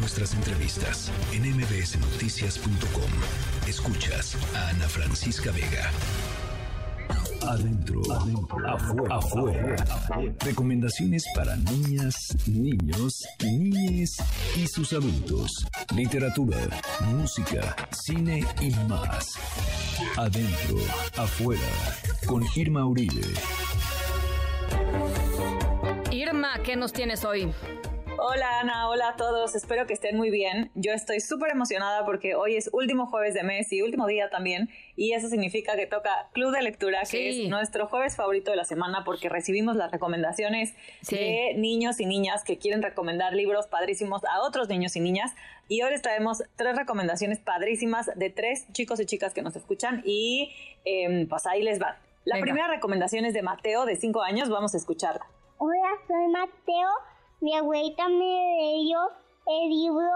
nuestras entrevistas en mbsnoticias.com. Escuchas a Ana Francisca Vega. Adentro, afuera, afuera. Recomendaciones para niñas, niños, niñes y sus adultos. Literatura, música, cine y más. Adentro, afuera. Con Irma Uribe. Irma, ¿qué nos tienes hoy? Hola Ana, hola a todos, espero que estén muy bien. Yo estoy súper emocionada porque hoy es último jueves de mes y último día también y eso significa que toca Club de Lectura, que es nuestro jueves favorito de la semana porque recibimos las recomendaciones de niños y niñas que quieren recomendar libros padrísimos a otros niños y niñas. Y hoy les traemos tres recomendaciones padrísimas de tres chicos y chicas que nos escuchan y em, pues ahí les va. La primera recomendación es de Mateo de 5 años, vamos a escucharla. Hola, soy Mateo mi abuelita me leyó el libro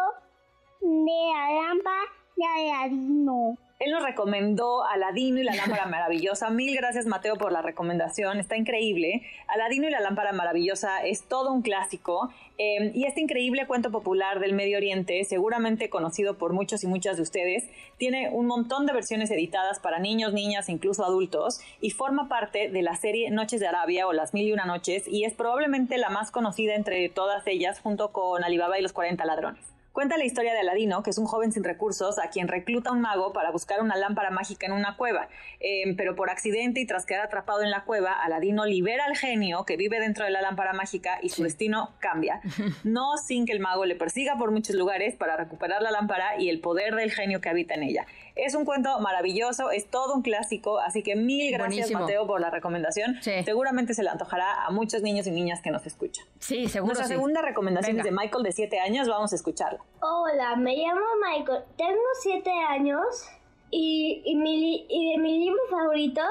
de la lámpara de Aladino. Él nos recomendó Aladino y la lámpara maravillosa. Mil gracias Mateo por la recomendación, está increíble. Aladino y la lámpara maravillosa es todo un clásico eh, y este increíble cuento popular del Medio Oriente, seguramente conocido por muchos y muchas de ustedes, tiene un montón de versiones editadas para niños, niñas incluso adultos y forma parte de la serie Noches de Arabia o Las Mil y Una Noches y es probablemente la más conocida entre todas ellas junto con Alibaba y los 40 ladrones. Cuenta la historia de Aladino, que es un joven sin recursos a quien recluta un mago para buscar una lámpara mágica en una cueva. Em, pero por accidente y tras quedar atrapado en la cueva, Aladino libera al genio que vive dentro de la lámpara mágica y su destino cambia. No sin que el mago le persiga por muchos lugares para recuperar la lámpara y el poder del genio que habita en ella. Es un cuento maravilloso, es todo un clásico, así que mil gracias Mateo por la recomendación. Seguramente se le antojará a muchos niños y niñas que nos escuchan. Sí, seguro. Nuestra segunda recomendación es de Michael de 7 años, vamos a escucharla. Hola, me llamo Michael, tengo 7 años y, y, mi, y de mis libros favoritos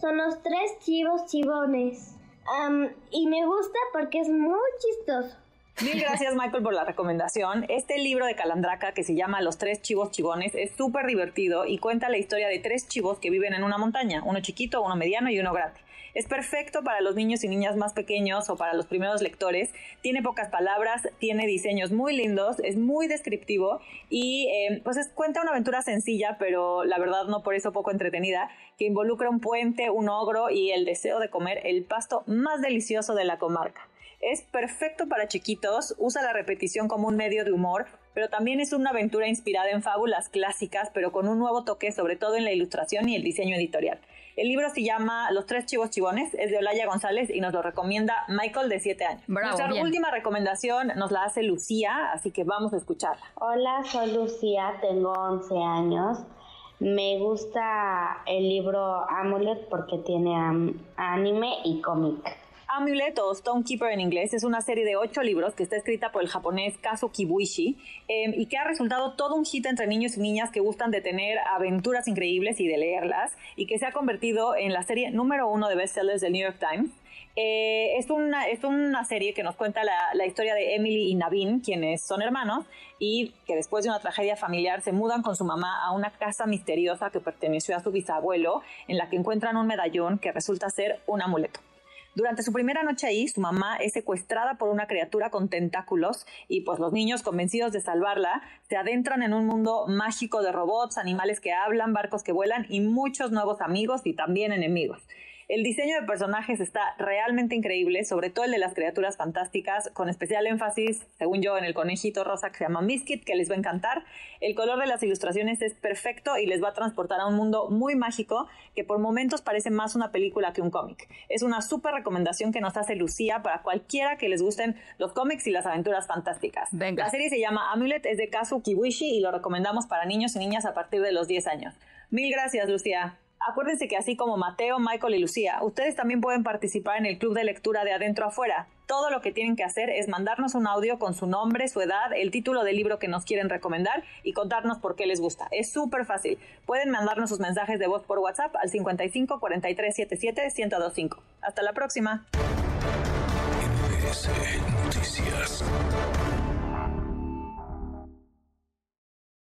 son los tres chivos chivones. y me gusta porque es muy chistoso. Mil gracias Michael por la recomendación. Este libro de Calandraca que se llama Los tres chivos chivones es súper divertido y cuenta la historia de tres chivos que viven en una montaña, uno chiquito, uno mediano y uno grande. Es perfecto para los niños y niñas más pequeños o para los primeros lectores. Tiene pocas palabras, tiene diseños muy lindos, es muy descriptivo y eh, pues cuenta una aventura sencilla, pero la verdad no por eso poco entretenida, que involucra un puente, un ogro y el deseo de comer el pasto más delicioso de la comarca. Es perfecto para chiquitos, usa la repetición como un medio de humor, pero también es una aventura inspirada en fábulas clásicas, pero con un nuevo toque, sobre todo en la ilustración y el diseño editorial. El libro se llama Los tres chivos chivones, es de Olaya González y nos lo recomienda Michael de 7 años. Nuestra última recomendación nos la hace Lucía, así que vamos a escucharla. Hola, soy Lucía, tengo 11 años. Me gusta el libro Amulet porque tiene anime y cómic. Amulet o Stonekeeper en inglés es una serie de ocho libros que está escrita por el japonés Kazu Kibuishi em, y que ha resultado todo un hit entre niños y niñas que gustan de tener aventuras increíbles y de leerlas y que se ha convertido en la serie número uno de bestsellers del New York Times. Eh, es, una, es una serie que nos cuenta la, la, historia de Emily y Navin, quienes son hermanos y que después de una tragedia familiar se mudan con su mamá a una casa misteriosa que perteneció a su bisabuelo, en la que encuentran un medallón que resulta ser un amuleto. Durante su primera noche ahí, su mamá es secuestrada por una criatura con tentáculos y pues los niños convencidos de salvarla se adentran en un mundo mágico de robots, animales que hablan, barcos que vuelan y muchos nuevos amigos y también enemigos. El diseño de personajes está realmente increíble, sobre todo el de las criaturas fantásticas, con especial énfasis, según yo, en el conejito rosa que se llama Miskit, que les va a encantar. El color de las ilustraciones es perfecto y les va a transportar a un mundo muy mágico que por momentos parece más una película que un cómic. Es una súper recomendación que nos hace Lucía para cualquiera que les gusten los cómics y las aventuras fantásticas. La serie se llama Amulet, es de Kazu Kiwishi y lo recomendamos para niños y niñas a partir de los 10 años. Mil gracias, Lucía. Acuérdense que así como Mateo, Michael y Lucía, ustedes también pueden participar en el club de lectura de Adentro Afuera. Todo lo que tienen que hacer es mandarnos un audio con su nombre, su edad, el título del libro que nos quieren recomendar y contarnos por qué les gusta. Es súper fácil. Pueden mandarnos sus mensajes de voz por WhatsApp al 55 43 77 1025. Hasta la próxima.